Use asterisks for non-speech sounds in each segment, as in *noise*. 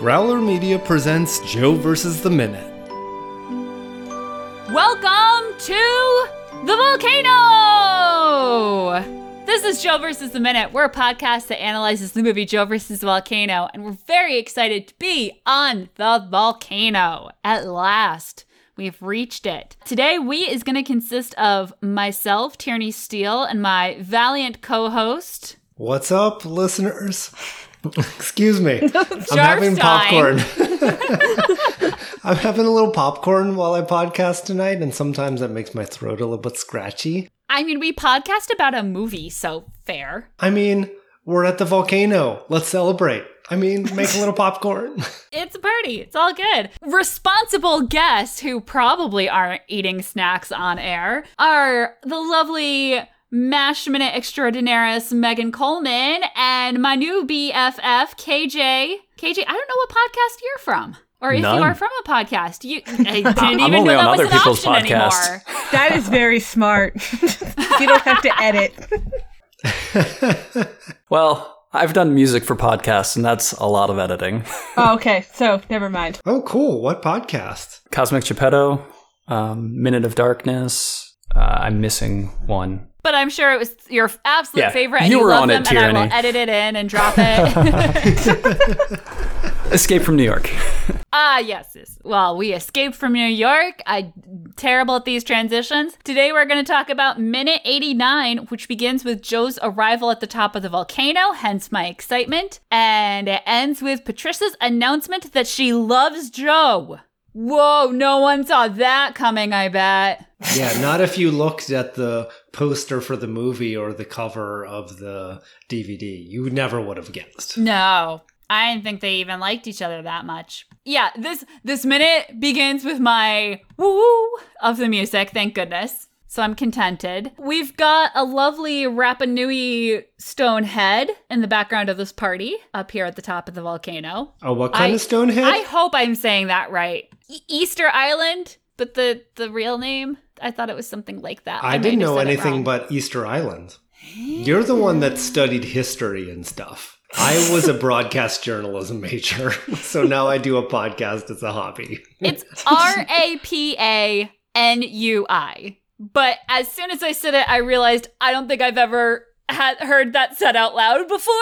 Growler Media presents Joe versus the Minute. Welcome to the volcano! This is Joe versus the Minute. We're a podcast that analyzes the movie Joe versus the Volcano, and we're very excited to be on the volcano. At last, we've reached it. Today, we is going to consist of myself, Tierney Steele, and my valiant co host. What's up, listeners? *laughs* Excuse me. *laughs* I'm having popcorn. *laughs* I'm having a little popcorn while I podcast tonight, and sometimes that makes my throat a little bit scratchy. I mean, we podcast about a movie, so fair. I mean, we're at the volcano. Let's celebrate. I mean, make a little popcorn. It's a party. It's all good. Responsible guests who probably aren't eating snacks on air are the lovely Mash Minute Extraordinaris Megan Coleman and my new BFF KJ. KJ, I don't know what podcast you're from. Or if None. you are from a podcast, you *laughs* I didn't even I'm only know on that was other an people's option podcasts. anymore. *laughs* That is very smart. *laughs* you don't have to edit. Well, I've done music for podcasts, and that's a lot of editing. Oh, okay. So never mind. oh, cool. What podcast? Cosmic Geppetto, um, Minute of Darkness. Uh, I'm missing one. But I'm sure it was your absolute Yeah, favorite, and you you, were love on them, it, and I will edit it in and drop it. *laughs* Escape from New York. *laughs* Ah, yes, yes. Well, we escaped from New York. I terrible at these transitions. Today we're going to talk about minute 89, which begins with Joe's arrival at the top of the volcano, hence my excitement, and it ends with Patricia's announcement that she loves Joe. Whoa, no one saw that coming, I bet. Yeah, not if you looked at the poster for the movie or the cover of the DVD. You never would have guessed. No. I didn't think they even liked each other that much. Yeah, this this minute begins with my woo of the music, thank goodness. So I'm contented. We've got a lovely Rapa Nui stone head in the background of this party up here at the top of the volcano. Oh, what kind I- of Stonehead? I hope I'm saying that right. E- Easter Island, but the the real name, I thought it was something like that. I might didn't know anything but Easter Island. You're the one that studied history and stuff. I was a broadcast journalism major, *laughs* so now I do a podcast as a hobby. It's R A P A N U I. But as soon as I said it, I realized I don't think I've ever had heard that said out loud before. *laughs*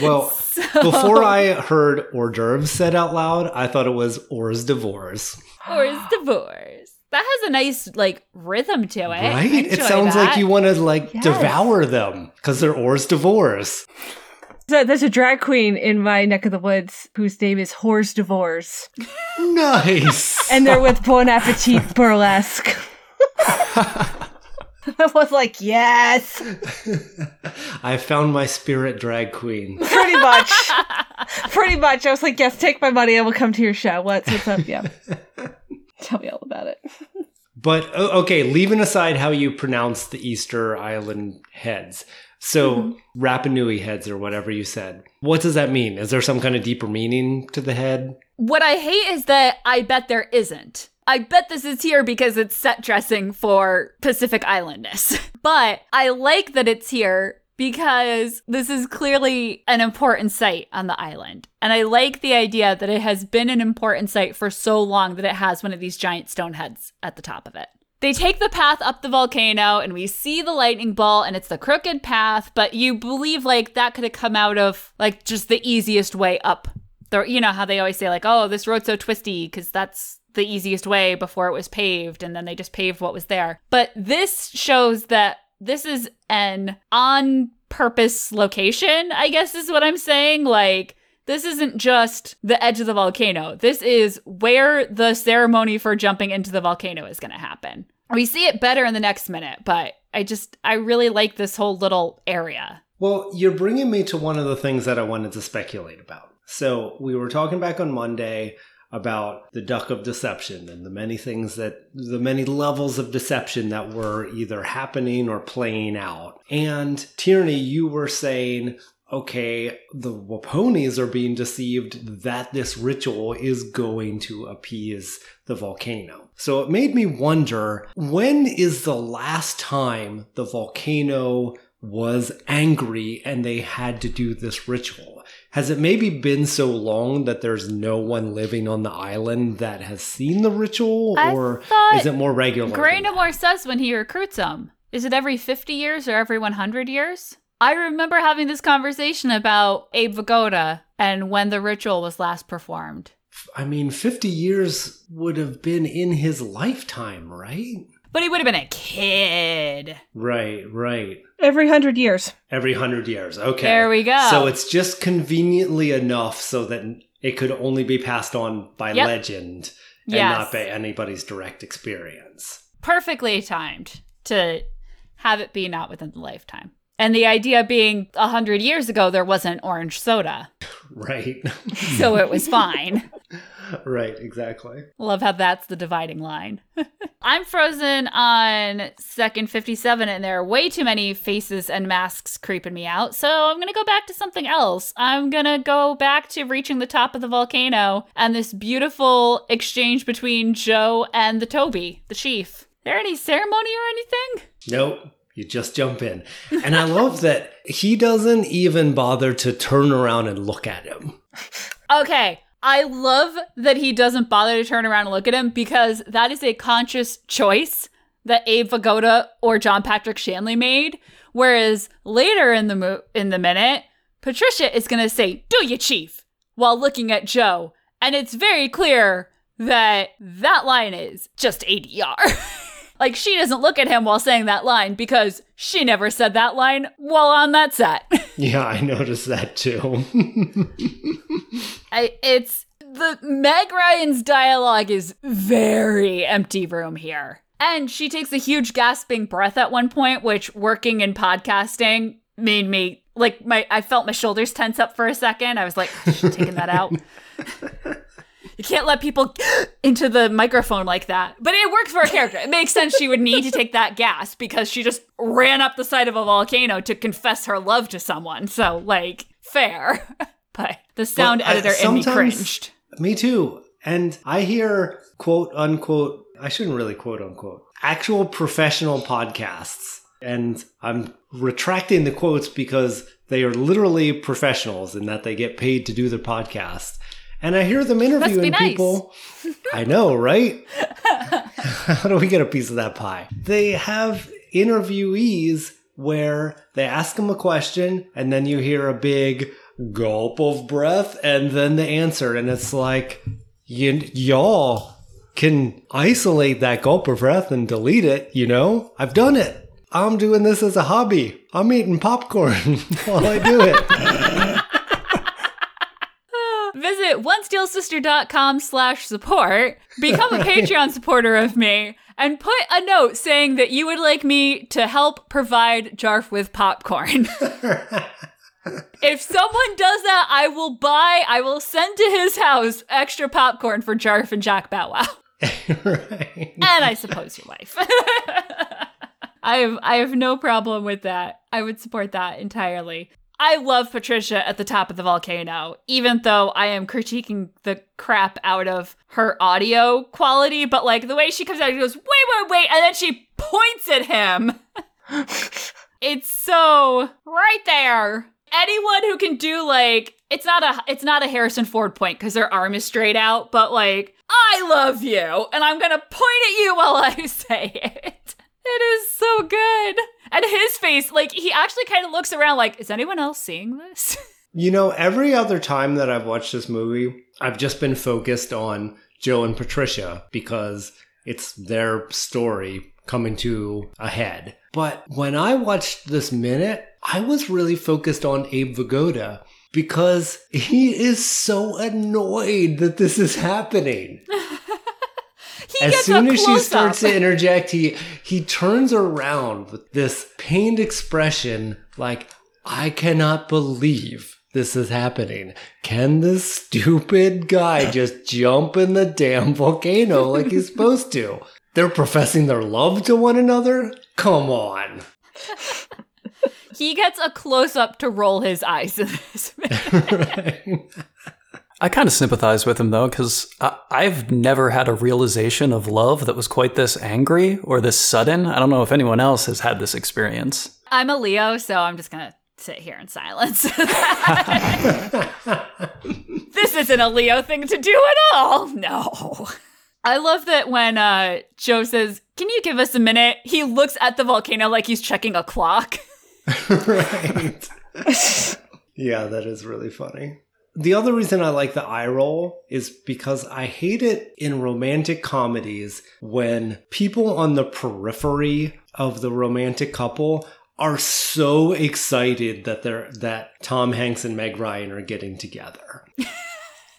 Well, So- before I heard hors d'oeuvres said out loud, I thought it was hors d'oeuvres. or is divorce. That has a nice like rhythm to it. Right? It enjoy sounds like you want to like Yes. devour them because they're hors d'oeuvres. So there's a drag queen in my neck of the woods whose name is Horse Divorce. Nice. *laughs* And they're with Bon Appetit Burlesque. *laughs* I was like, yes, I found my spirit drag queen. pretty much. pretty much. I was like, yes, take my money. I will come to your show. What's, what's up? Yeah. *laughs* Tell me all about it. But okay, leaving aside how you pronounce the Easter Island heads. So mm-hmm. Rapa Nui heads or whatever you said. What does that mean? Is there some kind of deeper meaning to the head? What I hate is that I bet there isn't. I bet this is here because it's set dressing for Pacific Islandness. *laughs* But I like that it's here because this is clearly an important site on the island. And I like the idea that it has been an important site for so long that it has one of these giant stone heads at the top of it. They take the path up the volcano and we see the lightning bolt and it's the crooked path, but you believe like that could have come out of like just the easiest way up. The, you know how they always say like, "Oh, this road's so twisty because that's the easiest way before it was paved and then they just paved what was there." But this shows that this is an on purpose location, I guess is what I'm saying. Like this isn't just the edge of the volcano. This is where the ceremony for jumping into the volcano is going to happen. We see it better in the next minute, but I just, I really like this whole little area. Well, you're bringing me to one of the things that I wanted to speculate about. So, we were talking back on Monday about the duck of deception and the many things that, the many levels of deception that were either happening or playing out. And Tierney, you were saying, okay, the Waponis are being deceived that this ritual is going to appease the volcano. So it made me wonder when is the last time the volcano was angry and they had to do this ritual. Has it maybe been so long that there's no one living on the island that has seen the ritual, I or is it more regular? than Grey that? Namor says when he recruits them, is it every 50 years or every 100 years? I remember having this conversation about Abe Vigoda and when the ritual was last performed. I mean, 50 years would have been in his lifetime, right? But he would have been a kid. Right, right. Every hundred years. Every hundred years. Okay. There we go. So it's just conveniently enough so that it could only be passed on by Yep. legend and Yes. not by anybody's direct experience. Perfectly timed to have it be not within the lifetime. And the idea being a hundred years ago there wasn't orange soda, *laughs* Right. so it was *laughs* fine. *laughs* right, exactly. Love how that's the dividing line. *laughs* I'm frozen on second 57, and there are way too many faces and masks creeping me out. So I'm going to go back to something else. I'm going to go back to reaching the top of the volcano and this beautiful exchange between Joe and the Tobi, the chief. There any ceremony or anything? Nope. You just jump in. And I love that he doesn't even bother to turn around and look at him. *laughs* Okay. I love that he doesn't bother to turn around and look at him because that is a conscious choice that Abe Vigoda or John Patrick Shanley made. Whereas later in the mo- in the minute, Patricia is going to say, "Do you, chief?" while looking at Joe, and it's very clear that that line is just ADR. *laughs* like she doesn't look at him while saying that line because she never said that line while on that set. *laughs* Yeah, I noticed that too. I, it's the Meg Ryan's dialogue is very empty room here. And she takes a huge gasping breath at one point, which working in podcasting made me like my I felt my shoulders tense up for a second. I was like, taking that out. *laughs* You can't let people *gasps* into the microphone like that. But it works for her character. It makes sense she would need to take that gas because she just ran up the side of a volcano to confess her love to someone. So, like, fair. *laughs* But the sound Well, I- editor in me cringed. Me too. And I hear quote unquote, I shouldn't really quote unquote, actual professional podcasts. And I'm retracting the quotes because they are literally professionals in that they get paid to do their podcast. And I hear them interviewing nice. people. *laughs* I know, right? *laughs* How do we get a piece of that pie? They have interviewees where they ask them a question and then you hear a big gulp of breath and then the answer. And it's like, y- y'all can isolate that gulp of breath and delete it, you know? I've done it. I'm doing this as a hobby. I'm eating popcorn *laughs* while I do it. Visit onesteelsister.com slash support, become a Patreon supporter of me, and put a note saying that you would like me to help provide Jarf with popcorn. *laughs* if someone does that, I will buy, I will send to his house extra popcorn for Jarf and Jack Bow Wow. right. And I suppose your wife. *laughs* I have I have no problem with that. I would support that entirely. I love Patricia at the top of the volcano, even though I am critiquing the crap out of her audio quality, but like the way she comes out, she goes, wait, wait, wait, and then she points at him. *laughs* it's so right there. Anyone who can do like it's not a it's not a Harrison Ford point because their arm is straight out, but like I love you, and I'm gonna point at you while I *laughs* say it. It is so good. His face, like he actually kind of looks around like, is anyone else seeing this? *laughs* You know, every other time that I've watched this movie, I've just been focused on Joe and Patricia because it's their story coming to a head. But when I watched this minute, I was really focused on Abe Vigoda because he is so annoyed that this is happening. *laughs* He as soon as she starts up. to interject, he he turns around with this pained expression, like I cannot believe this is happening. Can this stupid guy *laughs* just jump in the damn volcano like he's supposed to? They're professing their love to one another. Come on. *laughs* He gets a close up to roll his eyes in this. *laughs* I kind of sympathize with him though, because I've never had a realization of love that was quite this angry or this sudden. I don't know if anyone else has had this experience. I'm a Leo, so I'm just gonna sit here in silence. *laughs* this isn't a Leo thing to do at all. No. I love that when uh, Joe says, Can you give us a minute? He looks at the volcano like he's checking a clock. *laughs* right. *laughs* yeah, that is really funny. The other reason I like the eye roll is because I hate it in romantic comedies when people on the periphery of the romantic couple are so excited that they're that Tom Hanks and Meg Ryan are getting together. *laughs*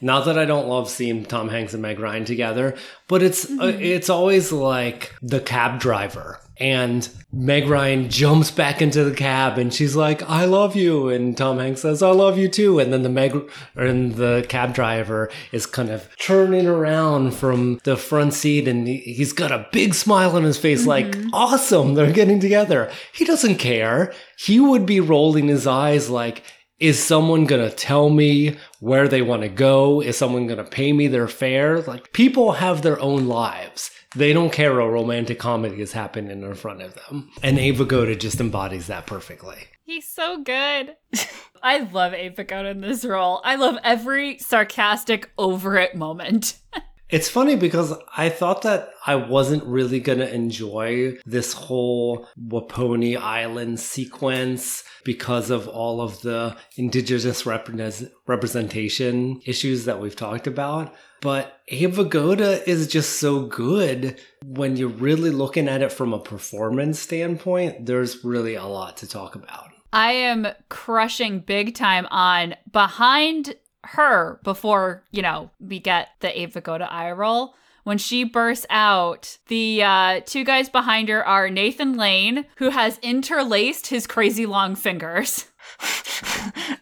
Not that I don't love seeing Tom Hanks and Meg Ryan together, but it's uh, it's always like the cab driver and Meg Ryan jumps back into the cab and she's like, "I love you," and Tom Hanks says, "I love you too," and then the Meg and the cab driver is kind of turning around from the front seat and he- he's got a big smile on his face, like, "Awesome, they're getting together." He doesn't care. He would be rolling his eyes like. Is someone gonna tell me where they want to go? Is someone gonna pay me their fare? Like, people have their own lives. They don't care a romantic comedy is happening in front of them. And Abe just embodies that perfectly. He's so good. *laughs* I love Vigoda in this role. I love every sarcastic, over it moment. *laughs* It's funny because I thought that I wasn't really going to enjoy this whole Waponi Island sequence because of all of the indigenous repres- representation issues that we've talked about. But Abe Vigoda is just so good. When you're really looking at it from a performance standpoint, there's really a lot to talk about. I am crushing big time on behind her before, you know, we get the Abe Vigoda eye roll. When she bursts out, the uh, two guys behind her are Nathan Lane, who has interlaced his crazy long fingers. *laughs*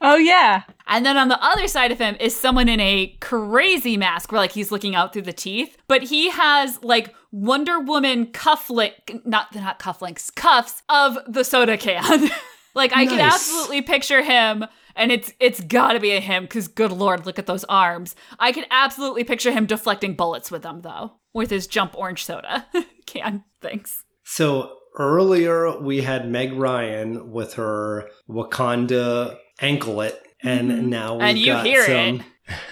Oh yeah. And then on the other side of him is someone in a crazy mask where like he's looking out through the teeth, but he has like Wonder Woman cufflink not not cufflinks, cuffs of the soda can. *laughs* like I can absolutely picture him and it's it's got to be a him cuz good lord, look at those arms. I can absolutely picture him deflecting bullets with them though, with his jump orange soda *laughs* can. Thanks. So earlier we had Meg Ryan with her Wakanda anklet, and mm-hmm. now we've And you got hear some. *laughs*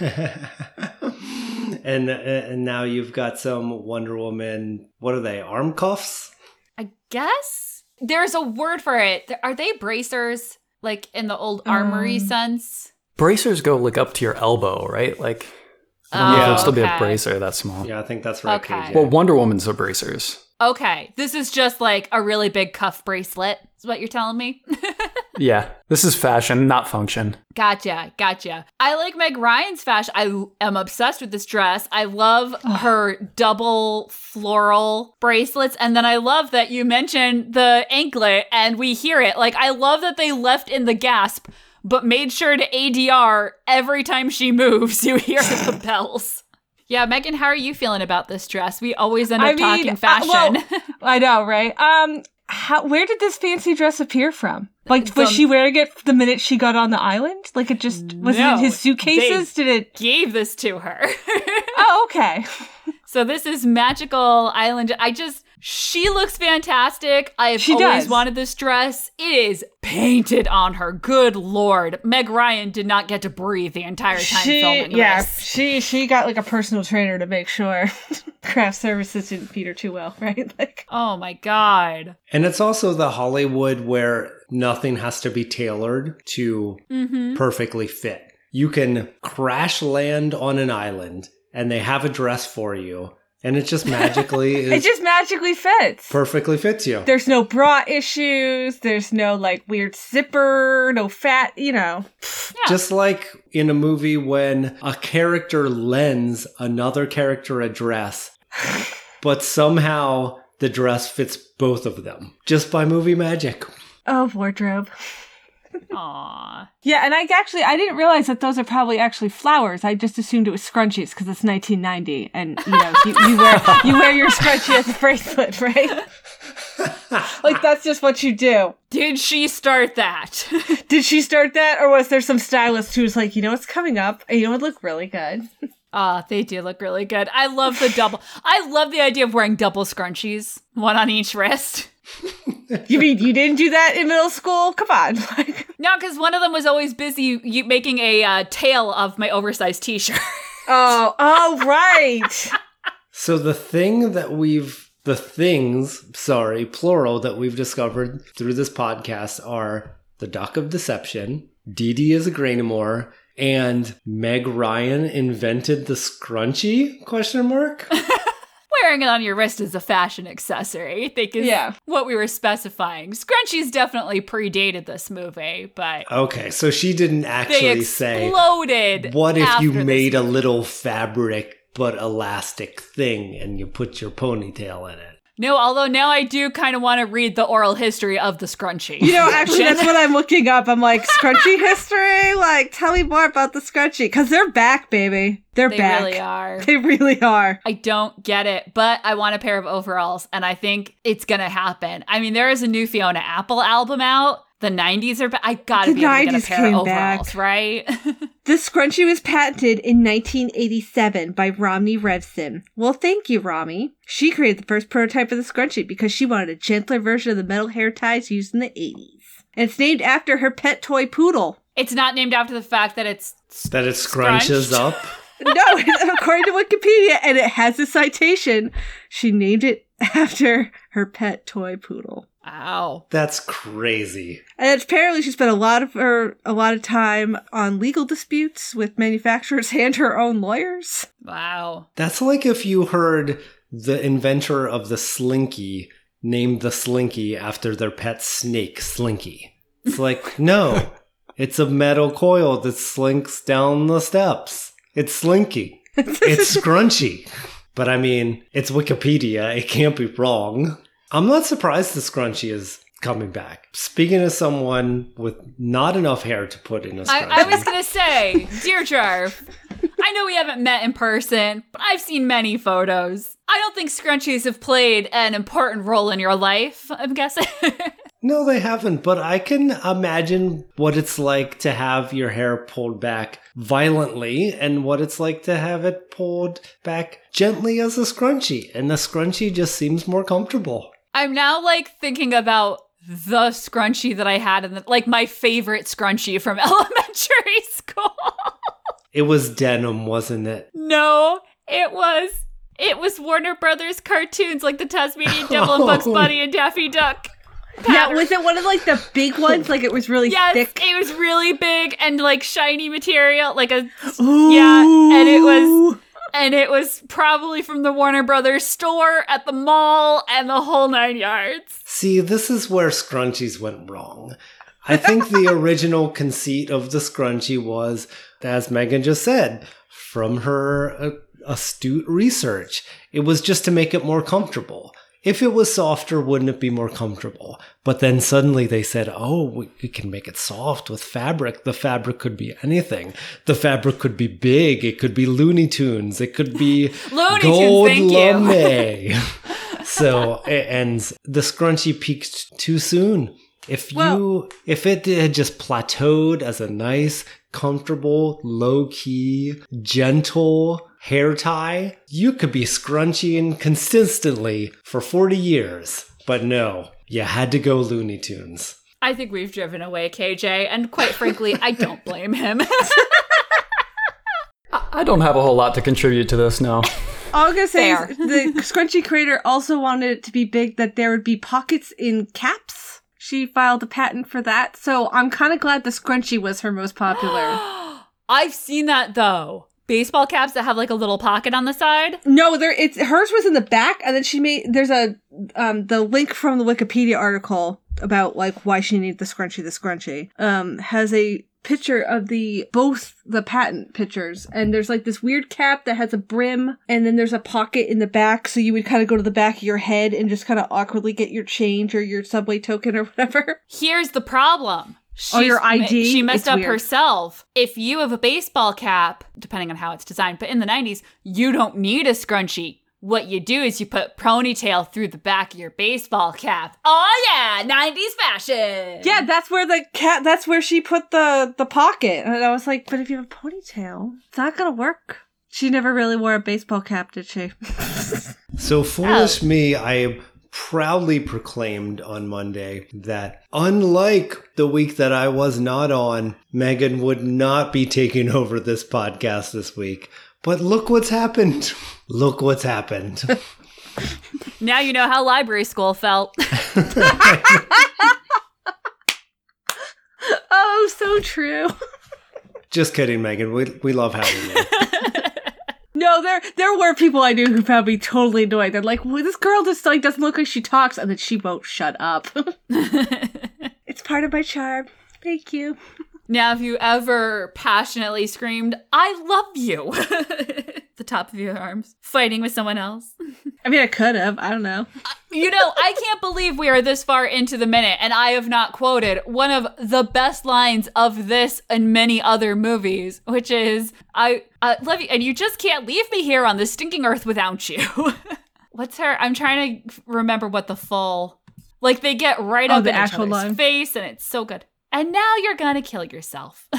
and and now you've got some Wonder Woman. What are they? Arm cuffs? I guess there's a word for it. Are they bracers like in the old armory Um, sense? Bracers go like up to your elbow, right? Like, I don't know if Oh, it'd still be a bracer that small. Yeah, I think that's right. Okay. KJ. Well, Wonder Woman's are bracers. Okay, this is just like a really big cuff bracelet. Is what you're telling me? *laughs* Yeah, this is fashion, not function. gotcha, gotcha. I like Meg Ryan's fashion. I am obsessed with this dress. I love her double floral bracelets, and then I love that you mentioned the anklet, and we hear it. Like I love that they left in the gasp, but made sure to ADR every time she moves. *laughs* You hear the *laughs* bells. Yeah, Megan, how are you feeling about this dress? We always end up I mean, talking uh, fashion. well, *laughs* I know, right? Um, how? Where did this fancy dress appear from? Like, was she wearing it the minute she got on the island? Like, it just was it in his suitcases? Did it? Gave this to her. *laughs* Oh, okay. So this is magical island. I just she looks fantastic. I have She always does. wanted this dress. It is painted on her. Good lord. Meg Ryan did not get to breathe the entire time She, filming yeah, this. she she got like a personal trainer to make sure *laughs* craft services didn't feed her too well, *laughs* right? Like, Oh my god. and it's also the Hollywood where nothing has to be tailored to Mm-hmm. perfectly fit. You can crash land on an island, and they have a dress for you, and it just magically *laughs* is it just magically fits. perfectly fits you. There's no bra issues. There's no like weird zipper. No fat. You know. Just like in a movie when a character lends another character a dress, *sighs* but somehow the dress fits both of them just by movie magic. Oh, wardrobe. Aw. Yeah, and I actually I didn't realize that those are probably actually flowers. I just assumed it was scrunchies because it's 1990, and you know you, you wear you wear your scrunchie as a bracelet, right? *laughs* like that's just what you do. Did she start that? Did she start that, or was there some stylist who was like, you know, what's coming up, and you know, it would look really good. Ah, they do look really good. I love the double. I love the idea of wearing double scrunchies, one on each wrist. *laughs* You mean you didn't do that in middle school? Come on. *laughs* Like, No, because one of them was always busy making a uh, tail of my oversized T-shirt. *laughs* oh, oh, right. So the thing that we've the things, sorry, plural that we've discovered through this podcast are the Duck of Deception, Dee Dee is a Graynamore, and Meg Ryan invented the scrunchie? Question mark. *laughs* Wearing it on your wrist is a fashion accessory. I think is Yeah. what we were specifying. Scrunchies definitely predated this movie, but Okay, so she didn't they actually say exploded. what if you after this made a little fabric but elastic thing and you put your ponytail in it. No, although now I do kind of want to read the oral history of the scrunchie. You know, actually, that's what *laughs* I'm looking up. I'm like, scrunchie history? Like, tell me more about the scrunchie. Because they're back, baby. They're they back. They really are. They really are. I don't get it, but I want a pair of overalls, and I think it's gonna happen. I mean, there is a new Fiona Apple album out. The '90s are back. I gotta The be able to get 90s a pair of came back. overalls, right? *laughs* This scrunchie was patented in 1987 by Rommy Revson. Well, thank you, Rommy. She created the first prototype of the scrunchie because she wanted a gentler version of the metal hair ties used in the 80s. And it's named after her pet toy poodle. it's not named after the fact that it's That it scrunches Scrunched. up. *laughs* No, according to Wikipedia, and it has a citation, she named it *laughs* after her pet toy poodle. Wow. That's crazy. And apparently, she spent a lot of her a lot of time on legal disputes with manufacturers *laughs* and her own lawyers. Wow. That's like if you heard the inventor of the Slinky named the Slinky after their pet snake, Slinky. It's like, *laughs* no, it's a metal coil that slinks down the steps. It's Slinky. *laughs* It's scrunchy. But I mean, it's Wikipedia. It can't be wrong. I'm not surprised the scrunchie is coming back. Speaking of someone with not enough hair to put in a scrunchie. I, I was gonna say, dear Jarv, I know we haven't met in person, but I've seen many photos. I don't think scrunchies have played an important role in your life. I'm guessing. *laughs* No, they haven't, but I can imagine what it's like to have your hair pulled back violently and what it's like to have it pulled back gently as a scrunchie. And the scrunchie just seems more comfortable. I'm now like thinking about the scrunchie that I had in the like my favorite scrunchie from *laughs* elementary school. It was denim, wasn't it? no, it was it was Warner Brothers cartoons like the Tasmanian *laughs* Devil and Bugs Oh. Bunny and Daffy Duck. Yeah, was it one of like the big ones? Like it was really Yes, thick. it was really big and like shiny material, like a yeah, and it was and it was probably from the Warner Brothers store at the mall and the whole nine yards. See, this is where scrunchies went wrong. I think the *laughs* original conceit of the scrunchie was, as Megan just said, from her uh, astute research, it was just to make it more comfortable. If it was softer, wouldn't it be more comfortable? But then suddenly they said, oh, we, we can make it soft with fabric. The fabric could be anything. The fabric could be big. It could be Looney Tunes. It could be *laughs* gold lame. *laughs* so and the scrunchie peaked too soon. If you Well- if it had just plateaued as a nice, comfortable, low key, gentle hair tie, you could be scrunching consistently for 40 years. But no, you had to go Looney Tunes. I think we've driven away KJ, and quite frankly, I don't blame him. *laughs* I don't have a whole lot to contribute to this now. *laughs* All I'm gonna say Fair. is the scrunchy creator also wanted it to be big that there would be pockets in caps. She filed a patent for that, so I'm kind of glad the scrunchie was her most popular. *gasps* I've seen that though. Baseball caps that have like a little pocket on the side. no, there it's hers was in the back, and then she made there's a um the link from the Wikipedia article about like why she needed the scrunchie. The scrunchie um has a picture of the both the patent pictures and there's like this weird cap that has a brim and then there's a pocket in the back so you would kind of go to the back of your head and just kind of awkwardly get your change or your subway token or *laughs* whatever Here's the problem. Oh, your She's- ID? She messed It's up weird. herself. If you have a baseball cap, depending on how it's designed, but in the 90s, you don't need a scrunchie. What you do is you put ponytail through the back of your baseball cap. Oh yeah, 90s fashion. yeah that's where the cat that's where she put the the pocket and i was like but if you have a ponytail it's not gonna work She never really wore a baseball cap, did she? *laughs* So foolish oh. me, I proudly proclaimed on Monday that unlike the week that I was not on, Megan would not be taking *laughs* over this podcast this week. But look what's happened. *laughs* Look what's happened. *laughs* Now you know how library school felt. oh, so true. Just kidding, Megan. We, we love having you. No, there there were people I knew who found me totally annoyed. They're like, well, this girl just like doesn't look like she talks, and then she won't shut up. *laughs* *laughs* it's part of my charm. Thank you. Now, if you ever passionately screamed, I love you? *laughs* the top of your arms, fighting with someone else. I mean, I could have. I don't know. Uh, you know, I can't believe we are this far into the minute and I have not quoted one of the best lines of this and many other movies, which is, I, I love you, and you just can't leave me here on this stinking earth without you. *laughs* What's her? I'm trying to remember what the full, like they get right Oh, up the in each other's line. face and it's so good. And now you're gonna kill yourself. *laughs*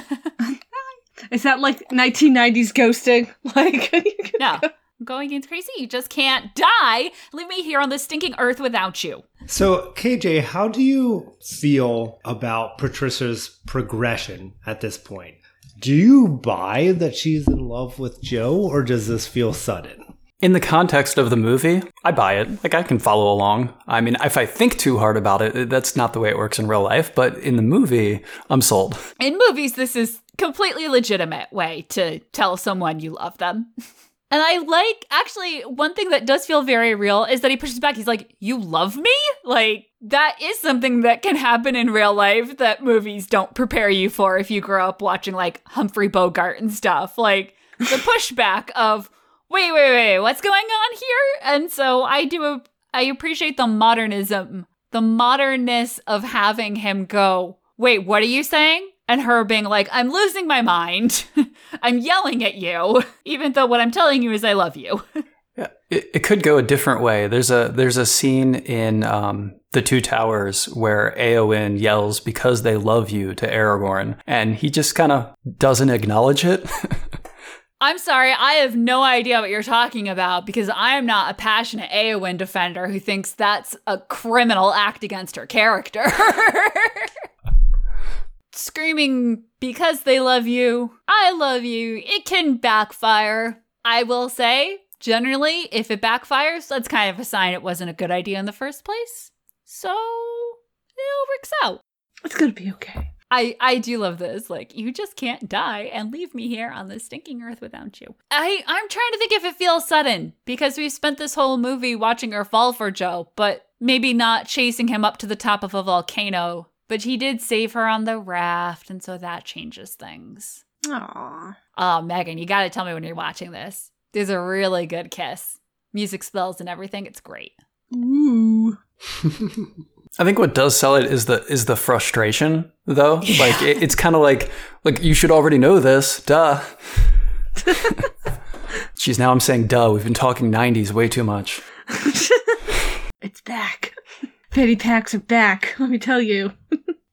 *laughs* Is that like 1990s ghosting? *laughs* Like, no, I'm going in crazy. You just can't die. Leave me here on this stinking earth without you. So, KJ, how do you feel about Patricia's progression at this point? Do you buy that she's in love with Joe, or does this feel sudden? In the context of the movie, I buy it. Like I can follow along. I mean, if I think too hard about it, that's not the way it works in real life. But in the movie, I'm sold. In movies, this is completely legitimate way to tell someone you love them. *laughs* And I like actually one thing that does feel very real is that he pushes back. He's like, "You love me?" Like that is something that can happen in real life that movies don't prepare you for if you grow up watching like Humphrey Bogart and stuff. Like the *laughs* pushback of, "Wait, wait, wait, what's going on here?" And so I do I appreciate the modernism, the modernness of having him go, "Wait, what are you saying?" and her being like, I'm losing my mind. *laughs* I'm yelling at you, *laughs* even though what I'm telling you is I love you. *laughs* Yeah, it, it could go a different way. There's a there's a scene in um, the Two Towers where Eowyn yells because they love you to Aragorn, and he just kind of doesn't acknowledge it. I'm sorry, I have no idea what you're talking about because I am not a passionate Eowyn defender who thinks that's a criminal act against her character. *laughs* Screaming because they love you, I love you, it can backfire. I will say, generally, if it backfires, that's kind of a sign it wasn't a good idea in the first place. So, it all works out. it's gonna be okay. I I do love this. Like you just can't die and leave me here on this stinking earth without you. I I'm trying to think if it feels sudden because we've spent this whole movie watching her fall for Joe, but maybe not chasing him up to the top of a volcano. But he did save her on the raft, and so that changes things. Aww. Oh, Megan, you got to tell me when you're watching this. There's a really good kiss, music spells and everything. It's great. Ooh. *laughs* I think what does sell it is the is the frustration, though. *laughs* Like it, it's kind of like like you should already know this, duh. *laughs* Jeez, now I'm saying duh. We've been talking '90s way too much. *laughs* It's back. Fanny packs are back, let me tell you.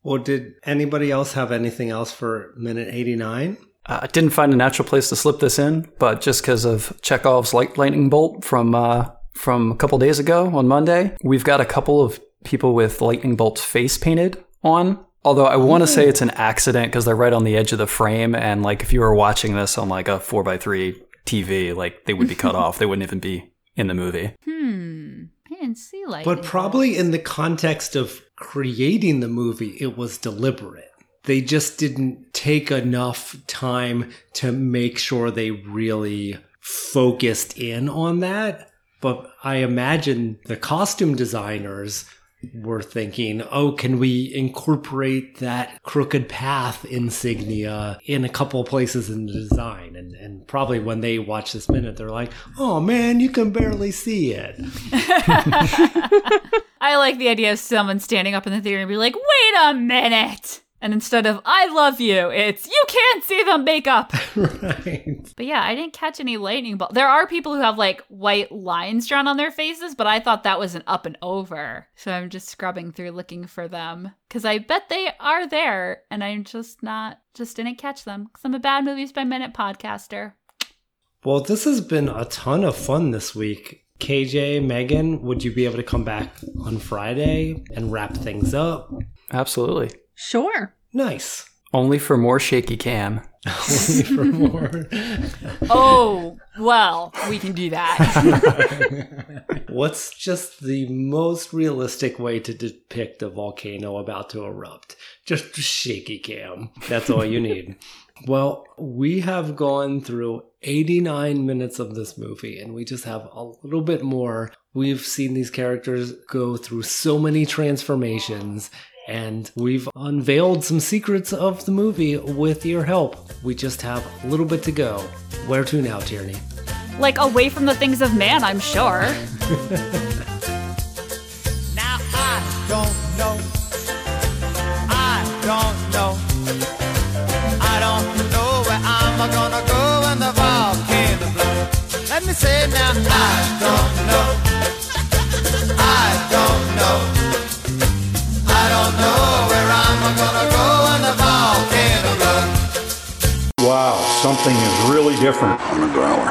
Well, did anybody else have anything else for minute 89? Uh, I didn't find a natural place to slip this in, but just because of Chekhov's light lightning bolt from uh, from a couple days ago on Monday, we've got a couple of people with lightning bolts face painted on. Although I want to say it's an accident because they're right on the edge of the frame, and like if you were watching this on like a four x three TV, like they would be cut *laughs* off. They wouldn't even be in the movie. Hmm. I didn't see like. But probably in the context of creating the movie, it was deliberate. They just didn't take enough time to make sure they really focused in on that. But I imagine the costume designers were thinking, oh, can we incorporate that crooked path insignia in a couple places in the design? And, and probably when they watch this minute, they're like, oh man, you can barely see it. *laughs* I like the idea of someone standing up in the theater and be like, wait a minute. And instead of I love you, it's you can't see the makeup. *laughs* right. But yeah, I didn't catch any lightning bolt. There are people who have like white lines drawn on their faces, but I thought that was an up and over. So I'm just scrubbing through looking for them because I bet they are there, and I'm just not, just didn't catch them because I'm a bad movies by minute podcaster. Well, this has been a ton of fun this week. KJ, Megan, would you be able to come back on Friday and wrap things up? Absolutely. Sure. Nice. Only for more shaky cam. Only for *laughs* more. Oh, well, we can do that. *laughs* What's just the most realistic way to depict a volcano about to erupt? Just shaky cam. That's all you need. *laughs* well, we have gone through 89 minutes of this movie and we just have a little bit more. We've seen these characters go through so many transformations and we've unveiled some secrets of the movie with your help. We just have a little bit to go. Where to now, Tierney? like, away from the things of man, I'm sure. *laughs* Now I don't know. I don't know. I don't know where I'm gonna go when the volcano blows. Let me say now. I don't Wow, something is really different. on the growler.